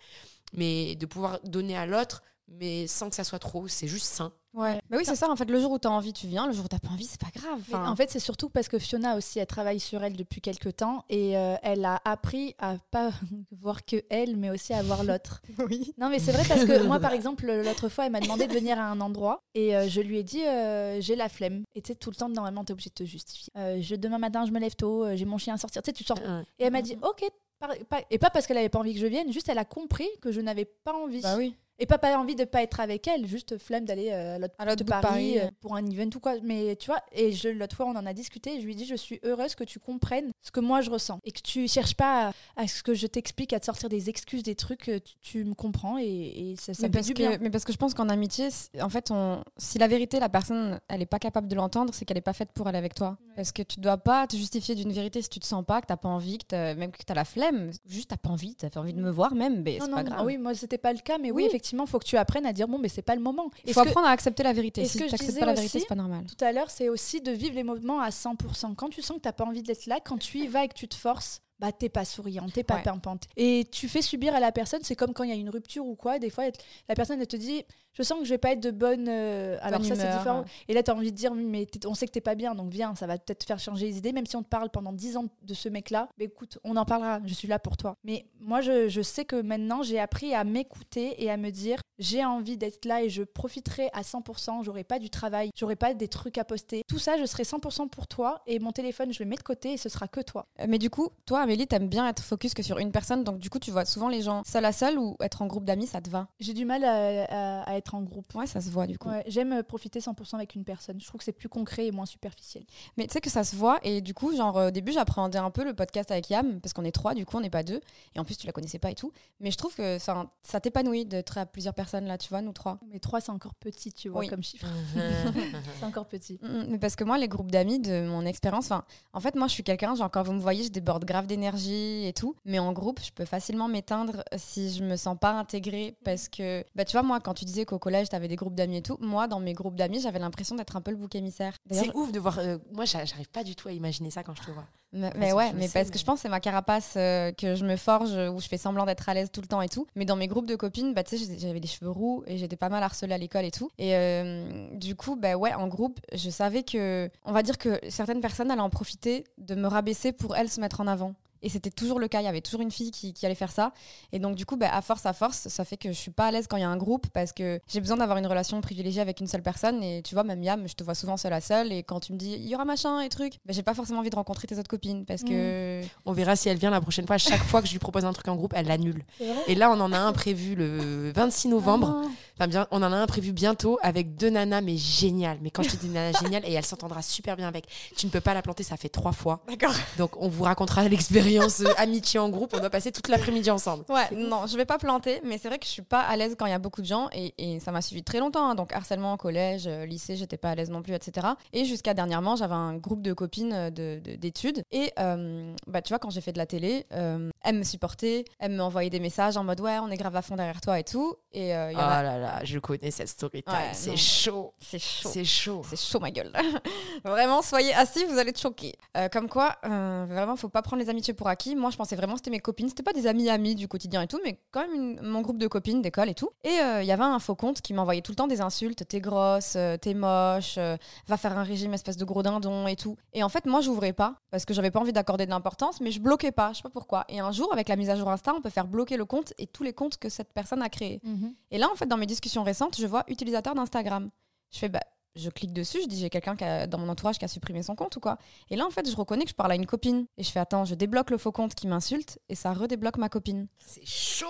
mais de pouvoir donner à l'autre, mais sans que ça soit trop. C'est juste sain. Ouais. Bah oui, c'est ça. En fait, le jour où t'as envie, tu viens. Le jour où t'as pas envie, c'est pas grave. Enfin, en fait, c'est surtout parce que Fiona aussi, elle travaille sur elle depuis quelques temps et euh, elle a appris à pas voir que elle, mais aussi à voir l'autre. oui. Non, mais c'est vrai parce que moi, par exemple, l'autre fois, elle m'a demandé de venir à un endroit et euh, je lui ai dit euh, j'ai la flemme. Et tu sais, tout le temps, normalement, t'es obligé de te justifier. Euh, je, demain matin, je me lève tôt, j'ai mon chien à sortir. Tu sais, tu sors. Et elle m'a dit ok. par- pas- Et pas parce qu'elle avait pas envie que je vienne, juste elle a compris que je n'avais pas envie. Bah oui. Et pas, pas envie de pas être avec elle, juste flemme d'aller euh, à l'autre bout de Paris, Paris, euh, pour un event ou quoi. Mais tu vois, et l'autre fois, on en a discuté. Je lui ai dit, je suis heureuse que tu comprennes ce que moi je ressens et que tu cherches pas à, à ce que je t'explique, à te sortir des excuses, des trucs. euh, Tu, tu me comprends et, et ça, ça me fait du que, bien. mais parce que je pense qu'en amitié, en fait, on, si la vérité, la personne, elle est pas capable de l'entendre, c'est qu'elle est pas faite pour aller avec toi. Ouais. Parce que tu dois pas te justifier d'une vérité si tu te sens pas, que t'as pas envie, que même que t'as la flemme. Juste t'as pas envie, t'as envie de me voir même, mais c'est pas grave. oui, moi c'était pas le cas, mais oui, Oui. effectivement, faut que tu apprennes à dire bon, mais c'est pas le moment. Il faut que- apprendre à accepter la vérité. Si t'acceptes disais pas la vérité, c'est pas normal. tout à l'heure, c'est aussi de vivre les moments à 100%. Quand tu sens que t'as pas envie d'être là, quand tu y vas et que tu te forces, bah t'es pas souriante, t'es pas Ouais. pimpante. Et tu fais subir à la personne, c'est comme quand il y a une rupture ou quoi, des fois la personne elle te dit je sens que je vais pas être de bonne euh, alors ça c'est différent. Et là tu as envie de dire mais on sait que t'es pas bien donc viens, ça va peut-être te faire changer les idées même si on te parle pendant 10 ans de ce mec-là. Mais écoute, on en parlera, je suis là pour toi. Mais moi je, je sais que maintenant j'ai appris à m'écouter et à me dire j'ai envie d'être là et je profiterai à 100%, j'aurai pas du travail, j'aurai pas des trucs à poster. Tout ça, je serai 100% pour toi et mon téléphone, je le mets de côté et ce sera que toi. Euh, Mais du coup, toi, Amélie, t'aimes bien être focus que sur une personne, donc du coup, tu vois souvent les gens seul à seul ou être en groupe d'amis, ça te va? J'ai du mal à, à- à être en groupe. Ouais, ça se voit du coup. Ouais, J'aime euh, profiter 100% avec une personne. Je trouve que c'est plus concret et moins superficiel. Mais tu sais que ça se voit et du coup, genre euh, au début, j'appréhendais un peu le podcast avec Yam parce qu'on est trois, du coup, on n'est pas deux. Et en plus, tu la connaissais pas et tout. Mais je trouve que 'fin, ça t'épanouit d'être à plusieurs personnes là, tu vois, nous trois. Mais 3, c'est encore petit, tu vois, Oui. comme chiffre. c'est encore petit. Mm, mm, Mais parce que moi, les groupes d'amis, de mon expérience, enfin, en fait, moi, je suis quelqu'un, genre, quand vous me voyez, je déborde grave d'énergie et tout. Mais en groupe, je peux facilement m'éteindre si je me sens pas intégrée. Parce que, bah, tu vois, moi, quand tu disais qu'au qu'au collège, t'avais des groupes d'amis et tout. Moi, dans mes groupes d'amis, j'avais l'impression d'être un peu le bouc émissaire. C'est ouf de voir. euh, moi, j'a- j'arrive pas du tout à imaginer ça quand je te vois. Mais, ouais, mais sais, parce que je pense que c'est ma carapace euh, que je me forge, euh, où je fais semblant d'être à l'aise tout le temps et tout. Mais dans mes groupes de copines, bah, tu sais, j'avais les cheveux roux et j'étais pas mal harcelée à l'école et tout. Et euh, du coup, bah ouais, en groupe, je savais que, on va dire que certaines personnes allaient en profiter de me rabaisser pour elles se mettre en avant. Et c'était toujours le cas, il y avait toujours une fille qui, qui allait faire ça. Et donc, du coup, bah, à force, à force, ça fait que je suis pas à l'aise quand il y a un groupe parce que j'ai besoin d'avoir une relation privilégiée avec une seule personne. Et tu vois, même Yam, je te vois souvent seule à seule. Et quand tu me dis, il y aura machin et truc, bah, j'ai pas forcément envie de rencontrer tes autres copines parce que. On verra si elle vient la prochaine fois. Chaque fois que je lui propose un truc en groupe, elle l'annule. Et là, on en a un prévu le 26 novembre. Ah. Enfin, bien, on en a un prévu bientôt avec deux nanas, mais génial. Mais quand je te dis nanas géniales, et elle s'entendra super bien avec. Tu ne peux pas la planter, ça fait trois fois. D'accord. Donc, on vous racontera l'expérience euh, amitié en groupe. On doit passer toute l'après-midi ensemble. Ouais, non, je vais pas planter, mais c'est vrai que je suis pas à l'aise quand il y a beaucoup de gens et, et ça m'a suivi très longtemps. hein. donc harcèlement au collège, euh, lycée, j'étais pas à l'aise non plus, etc. Et jusqu'à dernièrement, j'avais un groupe de copines euh, de- de- d'études et euh, bah tu vois quand j'ai fait de la télé, euh, elles me supportaient, elles m'envoyaient des messages en mode ouais on est grave à fond derrière toi et tout. Et euh, y Oh en a- là là, je connais cette story time. Ouais, c'est chaud. c'est chaud. C'est chaud. C'est chaud ma gueule. vraiment, soyez assis, vous allez être choqués. Euh, comme quoi, euh, vraiment, faut pas prendre les amitiés pour acquis. Moi, je pensais vraiment que c'était mes copines. C'était pas des amis amis du quotidien et tout, mais quand même une- mon groupe de copines d'école et tout. Et euh, il y avait un faux compte qui m'envoyait tout le temps des insultes. T'es grosse, euh, t'es moche, euh, va faire un régime espèce de gros dindon et tout. Et en fait, moi, j'ouvrais pas parce que j'avais pas envie d'accorder de l'importance, mais je bloquais pas. Je sais pas pourquoi. Et un jour, avec la mise à jour Insta, on peut faire bloquer le compte et tous les comptes que cette personne a créés. Mhm. Et là, en fait, dans mes discussions récentes, je vois utilisateur d'Instagram. Je fais, bah, je clique dessus, je dis, j'ai quelqu'un dans mon entourage qui a supprimé son compte ou quoi. Et là, en fait, je reconnais que je parle à une copine. Et je fais, attends, je débloque le faux compte qui m'insulte et ça redébloque ma copine. C'est chaud.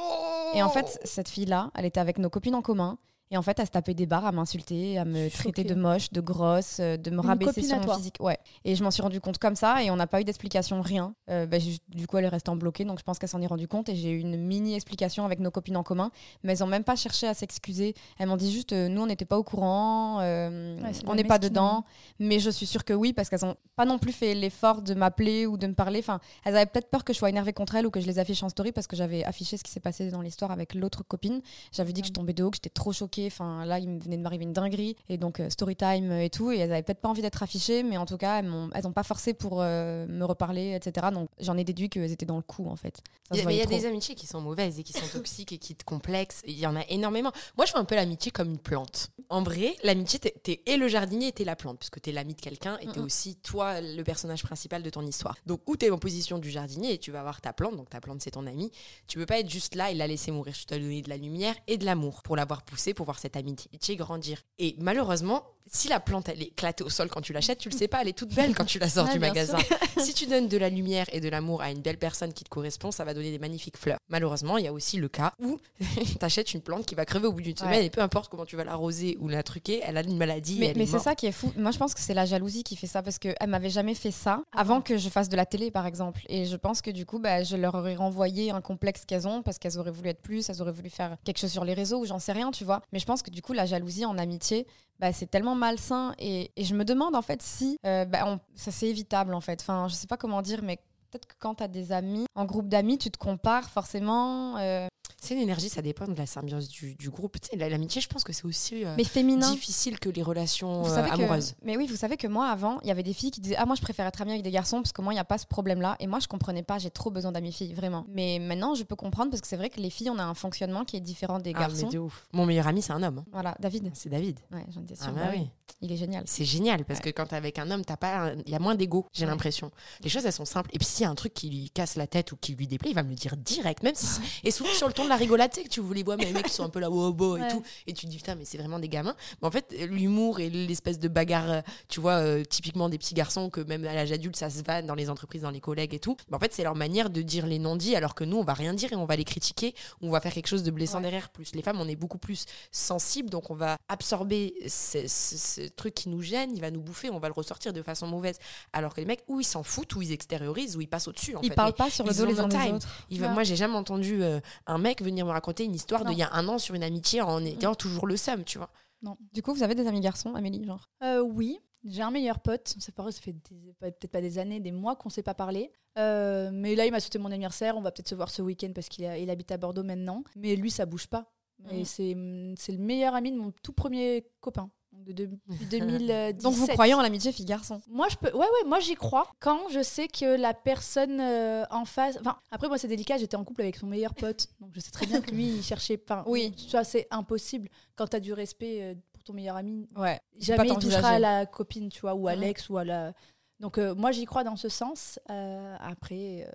Et en fait, cette fille-là, elle était avec nos copines en commun. Et en fait, elle se tapait des barres à m'insulter, à me traiter de moche, de grosse, euh, de me Une rabaisser sur à mon physique. Ouais. Et je m'en suis rendu compte comme ça et on n'a pas eu d'explication, rien. Euh, bah, du coup, elle est restée en bloqué, donc je pense qu'elle s'en est rendue compte et j'ai eu une mini explication avec nos copines en commun. Mais elles n'ont même pas cherché à s'excuser. Elles m'ont dit juste, euh, nous, on n'était pas au courant, euh, Ouais, on n'est pas dedans. Mais je suis sûre que oui, parce qu'elles n'ont pas non plus fait l'effort de m'appeler ou de me parler. Enfin, elles avaient peut-être peur que je sois énervée contre elles ou que je les affiche en story parce que j'avais affiché ce qui s'est passé dans l'histoire avec l'autre copine. J'avais dit que je tombais de haut, que j'étais trop choquée. Enfin, là, il venait de m'arriver une dinguerie. Et donc, euh, story time et tout. Et elles avaient peut-être pas envie d'être affichées, mais en tout cas, elles m'ont elles ont pas forcé pour euh, me reparler, etc. Donc, j'en ai déduit qu'elles étaient dans le coup, en fait. Il y a, y des amitiés qui sont mauvaises et qui sont toxiques et qui te complexent. Il y en a énormément. Moi, je fais un peu l'amitié comme une plante. En vrai, l'amitié, t'es, et le jardinier et t'es la plante, puisque t'es l'ami de quelqu'un et t'es aussi, toi, le personnage principal de ton histoire. Donc, où t'es en position du jardinier et tu vas avoir ta plante, donc ta plante, c'est ton ami, tu peux pas être juste là et la laisser mourir. Tu dois donner de la lumière et de l'amour pour l'avoir poussée, pour voir cette amitié grandir. Et malheureusement, si la plante, elle est éclatée au sol quand tu l'achètes, tu le sais pas, elle est toute belle quand tu la sors du magasin. si tu donnes de la lumière et de l'amour à une belle personne qui te correspond, ça va donner des magnifiques fleurs. Malheureusement, il y a aussi le cas où t'achètes une plante qui va crever au bout d'une Ouais. semaine et peu importe comment tu vas l'arroser ou la truquer, elle a une maladie. Mais, c'est ça qui est fou. Moi, je pense que c'est la jalousie qui fait ça parce qu'elle m'avait jamais fait ça avant que je fasse de la télé, par exemple. Et je pense que du coup, bah, je leur aurais renvoyé un complexe qu'elles ont parce qu'elles auraient voulu être plus, elles auraient voulu faire quelque chose sur les réseaux ou j'en sais rien, tu vois. Mais je pense que du coup, la jalousie en amitié, bah, c'est tellement malsain. Et, je me demande en fait si euh, bah, ça c'est évitable en fait. Enfin, je sais pas comment dire, mais peut-être que quand tu as des amis, en groupe d'amis, tu te compares forcément. euh, C'est une énergie, ça dépend de la symbiose du, du groupe. Tu sais, la- l'amitié, je pense que c'est aussi euh, mais féminin. difficile que les relations euh, que- amoureuses. mais oui, vous savez que moi, avant, il y avait des filles qui disaient Ah, moi, je préfère être amie avec des garçons parce que moi, il n'y a pas ce problème-là. Et moi, je comprenais pas, j'ai trop besoin d'amis filles, vraiment. Mais maintenant, je peux comprendre parce que c'est vrai que les filles, on a un fonctionnement qui est différent des Ah, mais garçons. de ouf. Mon meilleur ami, c'est un homme. hein. Voilà, David. C'est David. Ouais, j'en étais Ah, sûre. bah bah oui. oui. Il est génial. C'est génial parce que quand t'es avec un homme, t'as pas, un- il y a moins d'ego. J'ai Ouais. l'impression. Les choses elles sont simples. Et puis s'il y a un truc qui lui casse la tête ou qui lui déplaît, il va me le dire direct, même si. et souvent sur le ton de la rigolade, tu sais que tu les vois, mais les mecs qui sont un peu là, oh, oh, et Ouais. tout, et tu te dis putain, mais c'est vraiment des gamins. Mais en fait, l'humour et l'espèce de bagarre, euh, tu vois, euh, typiquement des petits garçons que même à l'âge adulte, ça se vanne dans les entreprises, dans les collègues et tout. Mais en fait, c'est leur manière de dire les non-dits, alors que nous, on va rien dire et on va les critiquer, on va faire quelque chose de blessant Ouais. derrière. Plus les femmes, on est beaucoup plus sensibles, donc on va absorber ce, ce- ce truc qui nous gêne, il va nous bouffer, on va le ressortir de façon mauvaise. Alors que les mecs, ou ils s'en foutent, ou ils extériorisent, ou ils passent au-dessus. En Ils fait. parlent Mais pas sur le dos les uns des time. autres. il va- Ouais. Moi, j'ai jamais entendu euh, un mec venir me raconter une histoire Non. d'il y a un an sur une amitié en ayant toujours le seum, tu vois. Du coup, vous avez des amis garçons, Amélie, genre? Euh, oui, j'ai un meilleur pote. C'est pareil, ça fait peut-être pas des années, des mois qu'on ne s'est pas parlé. Euh, mais là, il m'a souhaité mon anniversaire. On va peut-être se voir ce week-end parce qu'il il habite à Bordeaux maintenant. Mais lui, ça bouge pas. Et Mhm. c'est c'est le meilleur ami de mon tout premier copain. Donc De, de- depuis 2017. Donc vous croyez en l'amitié fille-garçon Moi, je peux. Ouais, ouais, moi j'y crois. Quand je sais que la personne euh, en face. Enfin, après, moi, c'est délicat. J'étais en couple avec son meilleur pote. Donc, je sais très bien que lui, il cherchait pas. Oui. Ça, c'est impossible. Quand t'as du respect euh, pour ton meilleur ami, Ouais. jamais il touchera à la copine, tu vois, ou à l'ex, ou à la. Donc, euh, moi, j'y crois dans ce sens. Après.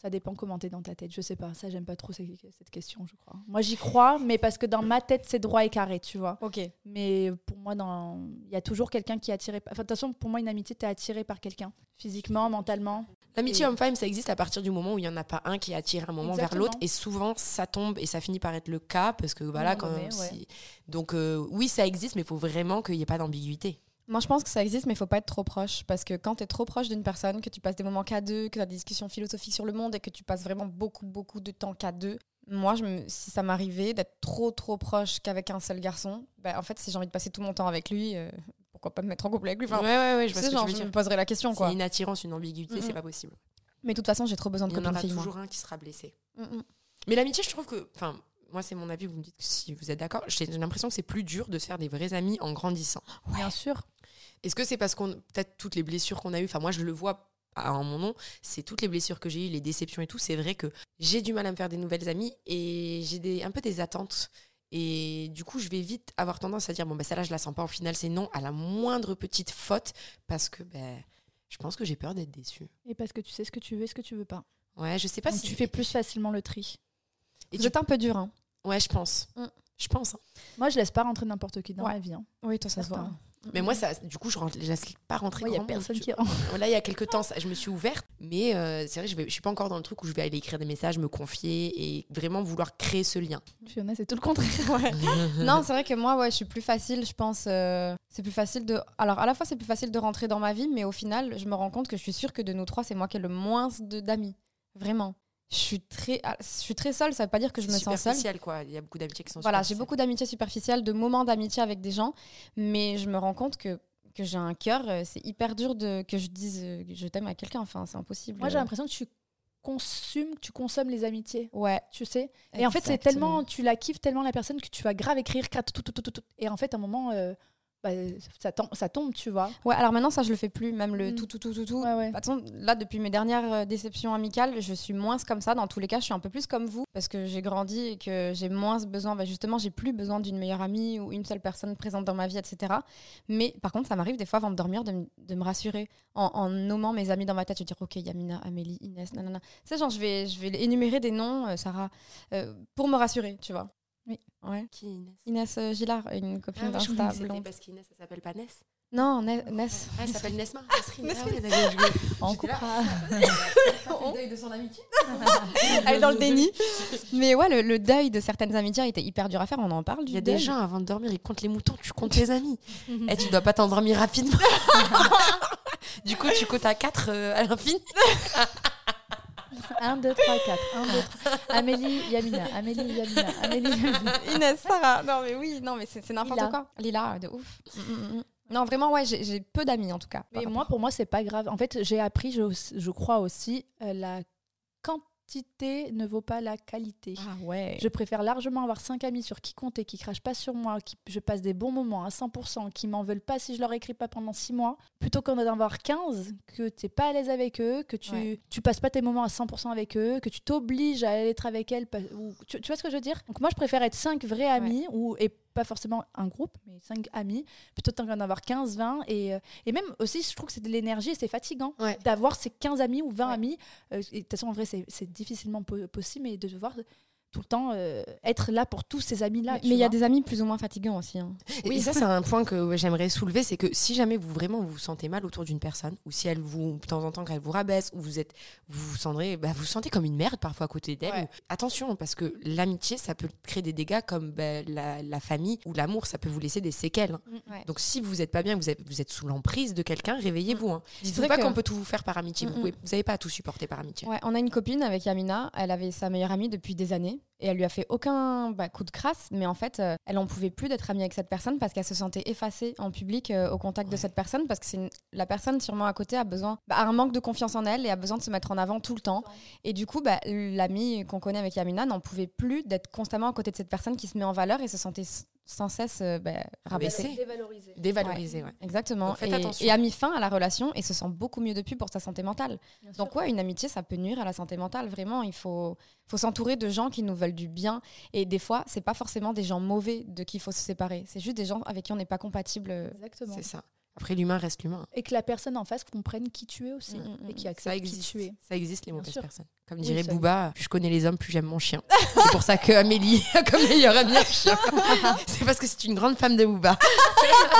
Ça dépend comment t'es dans ta tête. Je sais pas. Ça, j'aime pas trop cette question, je crois. Moi, j'y crois, mais parce que dans ma tête, c'est droit et carré, tu vois. Ok. Mais pour moi, dans... il y a toujours quelqu'un qui est attiré. Enfin, de toute façon, pour moi, une amitié, t'es attiré par quelqu'un. Physiquement, mentalement. L'amitié Et- homme-femme, ça existe à partir du moment où il n'y en a pas un qui attire un moment vers l'autre. Et souvent, ça tombe et ça finit par être le cas. Parce que voilà, quand. ouais. si- Donc, euh, oui, ça existe, mais il faut vraiment qu'il n'y ait pas d'ambiguïté. Moi, je pense que ça existe, mais il faut pas être trop proche. Parce que quand tu es trop proche d'une personne, que tu passes des moments qu'à deux, que tu as des discussions philosophiques sur le monde et que tu passes vraiment beaucoup, beaucoup de temps qu'à deux, moi, je me- si ça m'arrivait d'être trop, trop proche qu'avec un seul garçon, bah, en fait, si j'ai envie de passer tout mon temps avec lui, euh, pourquoi pas me mettre en couple avec lui? Enfin, ouais, ouais, ouais, je sais, genre, je me poserais la question. C'est une attirance, une ambiguïté, Mhm. c'est pas possible. Mais de toute façon, j'ai trop besoin de Il y en copines aura moi. toujours un qui sera blessé. Mm, mm. Mais l'amitié, je trouve que. Enfin, moi, c'est mon avis, vous me dites si vous êtes d'accord. J'ai l'impression que c'est plus dur de se faire des vrais amis en grandissant. Bien sûr. Est-ce que c'est parce qu'on. Peut-être toutes les blessures qu'on a eues, enfin, moi, je le vois en mon nom, c'est toutes les blessures que j'ai eues, les déceptions et tout. C'est vrai que j'ai du mal à me faire des nouvelles amies et j'ai des, un peu des attentes. Et du coup, je vais vite avoir tendance à dire bon, bah, celle-là, je la sens pas. Au final, c'est non à la moindre petite faute parce que ben, je pense que j'ai peur d'être déçue. Et parce que tu sais ce que tu veux et ce que tu veux pas. Ouais, je sais pas Donc, si tu fais plus facilement le tri. Et Vous tu- êtes un peu dur, hein. Ouais, je pense. Mm. Je pense. hein. Moi, je laisse pas rentrer n'importe qui dans Ouais. ma vie. hein. Oui, toi, ça se voit. Mais moi, ça, du coup, je ne laisse pas rentrer il y a grand monde, personne qui rentre. Là, il y a quelques temps, ça- je me suis ouverte, mais euh, c'est vrai, je ne suis pas encore dans le truc où je vais aller écrire des messages, me confier et vraiment vouloir créer ce lien. Fiona, c'est tout le contraire. non, c'est vrai que moi, ouais, je suis plus facile, je pense. euh, c'est plus facile de. Alors, à la fois, c'est plus facile de rentrer dans ma vie, mais au final, je me rends compte que je suis sûre que de nous trois, c'est moi qui ai le moins de- d'amis. Vraiment. Je suis très, ah, je suis très seule, ça veut pas dire que je me sens seule. superficiel, quoi. Il y a beaucoup d'amitiés qui sont Voilà, j'ai superficielles. beaucoup d'amitié superficielle, de moments d'amitié avec des gens, mais je me rends compte que, que j'ai un cœur, euh, c'est hyper dur de, que je dise euh, que je t'aime à quelqu'un, enfin, c'est impossible. Moi, j'ai l'impression que tu consumes, que tu consommes les amitiés. Ouais. Tu sais? Et en fait, c'est tellement, tu la kiffes tellement la personne que tu vas grave écrire tout, tout, tout, tout, tout. Et en fait, à un moment, euh, bah, ça, tom- ça tombe, tu vois. Ouais, alors maintenant, ça, je le fais plus, même le Mm. tout, tout, tout, tout, tout. Ouais, ouais. De toute façon, là, depuis mes dernières euh, déceptions amicales, je suis moins comme ça. Dans tous les cas, je suis un peu plus comme vous parce que j'ai grandi et que j'ai moins besoin. Bah, justement, j'ai plus besoin d'une meilleure amie ou une seule personne présente dans ma vie, etc. Mais par contre, ça m'arrive des fois avant de dormir de, de me rassurer en, en nommant mes amis dans ma tête. Je vais dire, OK, Yamina, Amélie, Inès, nanana. Tu sais, genre, je vais, je vais énumérer des noms, euh, Sarah, euh, pour me rassurer, tu vois. Oui. Ouais. Qui, Inès? Inès euh, Gillard, une copine Ah, d'Insta parce qu'Inès, ça s'appelle pas Ness. Non, Ne- Ness. Ah, elle s'appelle Nesma. Ah On coupera. le deuil de son amitié. Elle est dans le déni. Mais ouais, le, le deuil de certaines amitiés a été hyper dur à faire. On en parle Il y a des gens, avant de dormir, ils comptent les moutons, tu comptes les amis. Eh, tu dois pas t'endormir rapidement. du coup, tu comptes à 4 à l'infini. 1, 2, 3, 4. 1, 2, 3. Amélie, Yamina. Amélie, Yamina. Amélie, Yamina. Inès, Sarah. Non, mais oui, non, mais c'est n'importe quoi. Lila, de ouf. Mm, mm, mm. Non, vraiment, ouais, j'ai peu d'amis en tout cas. Mais moi, pour moi, c'est pas grave. En fait, j'ai appris, je, je crois aussi, euh, la quantité ne vaut pas la qualité. Ah ouais. Je préfère largement avoir 5 amis sur qui compter, qui crachent pas sur moi, qui je passe des bons moments à 100%, qui m'en veulent pas si je leur écris pas pendant 6 mois, plutôt qu'en avoir 15, que t'es pas à l'aise avec eux, que tu, Ouais. tu passes pas tes moments à 100% avec eux, que tu t'obliges à être avec elles. ou- tu, tu vois ce que je veux dire? Donc moi, je préfère être 5 vrais amis, ou, et pas forcément un groupe, mais 5 amis, plutôt qu'en avoir 15, 20. Et, euh, et même aussi, je trouve que c'est de l'énergie et c'est fatigant Ouais. d'avoir ces 15 amis ou 20 Ouais. amis. Euh, de toute façon, en vrai, c'est difficilement po- possible, mais de devoir tout le temps euh, être là pour tous ces amis-là. Mais il y a des amis plus ou moins fatigants aussi. hein. Et, et ça, c'est un point que j'aimerais soulever, c'est que si jamais vous vraiment vous vous sentez mal autour d'une personne, ou si elle vous, de temps en temps, qu'elle vous rabaisse, ou vous êtes, vous vous sentez, bah, vous vous sentez comme une merde parfois à côté d'elle. Ouais. ou- Attention, parce que l'amitié, ça peut créer des dégâts comme bah, la, la famille ou l'amour, ça peut vous laisser des séquelles. hein. Ouais. Donc si vous n'êtes pas bien, vous êtes, vous êtes sous l'emprise de quelqu'un, réveillez-vous. Hein. Dites-vous vrai pas qu'on peut tout vous faire par amitié. Mm, Vous mm. n'avez pas à tout supporter par amitié. Ouais, on a une copine avec Yamina, elle avait sa meilleure amie depuis des années. Et elle lui a fait aucun bah, coup de crasse, mais en fait, euh, elle en pouvait plus d'être amie avec cette personne parce qu'elle se sentait effacée en public euh, au contact de cette personne parce que c'est une- la personne sûrement à côté a besoin, bah, a un manque de confiance en elle et a besoin de se mettre en avant tout le temps. Et du coup, bah, l'amie qu'on connaît avec Yamina n'en pouvait plus d'être constamment à côté de cette personne qui se met en valeur et se sentait sans cesse euh, bah. Rabaissée. Dévalorisé. Dévalorisé, ouais. Exactement. Donc et, a mis fin à la relation et se sent beaucoup mieux depuis pour sa santé mentale. Donc ouais, une amitié, ça peut nuire à la santé mentale. Vraiment, il faut, faut s'entourer de gens qui nous veulent du bien. Et des fois, c'est pas forcément des gens mauvais de qui il faut se séparer. C'est juste des gens avec qui on n'est pas compatible. Exactement. C'est ça. Après, l'humain reste l'humain. Et que la personne en face comprenne qui tu es aussi. Mm, mm, et qui mm. accepte Ça qui existe. tu es. Ça existe, les mauvaises personnes. Comme Oui, dirait ça Booba, plus je connais les hommes, plus j'aime mon chien. C'est pour ça que Amélie a comme meilleure amie un chien. C'est parce que c'est une grande femme de Booba.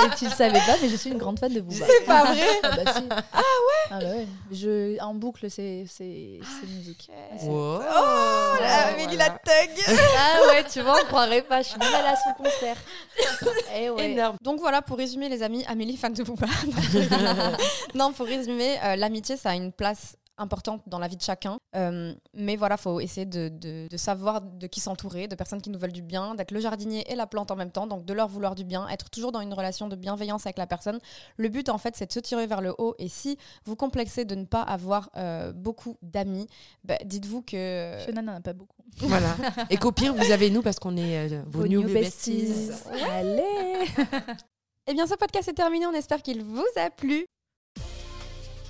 Et tu le savais pas, mais je suis une grande fan de Booba. C'est pas vrai Ah bah si. Ah ouais Ah bah ouais. Je, en boucle, c'est c'est c'est musique. Ah, c'est- Wow. Oh, la- Amélie voilà. la thug Ah ouais, tu vois, on croirait pas. Je suis même allée à son concert. Eh ouais. Énorme. Donc voilà, pour résumer les amis, Amélie fan de Booba. non, pour résumer, euh, l'amitié, ça a une place importante dans la vie de chacun. Euh, mais voilà, faut essayer de, de- de savoir de qui s'entourer, de personnes qui nous veulent du bien, d'être le jardinier et la plante en même temps, donc de leur vouloir du bien, être toujours dans une relation de bienveillance avec la personne. Le but, en fait, c'est de se tirer vers le haut. Et si vous complexez de ne pas avoir euh, beaucoup d'amis, bah, dites-vous que... Fiona n'en a pas beaucoup. Voilà. Et qu'au pire, vous avez nous parce qu'on est euh, vos, new, besties. Allez Eh bien, ce podcast est terminé. On espère qu'il vous a plu.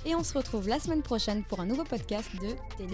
Et on se retrouve la semaine prochaine pour un nouveau podcast de Tes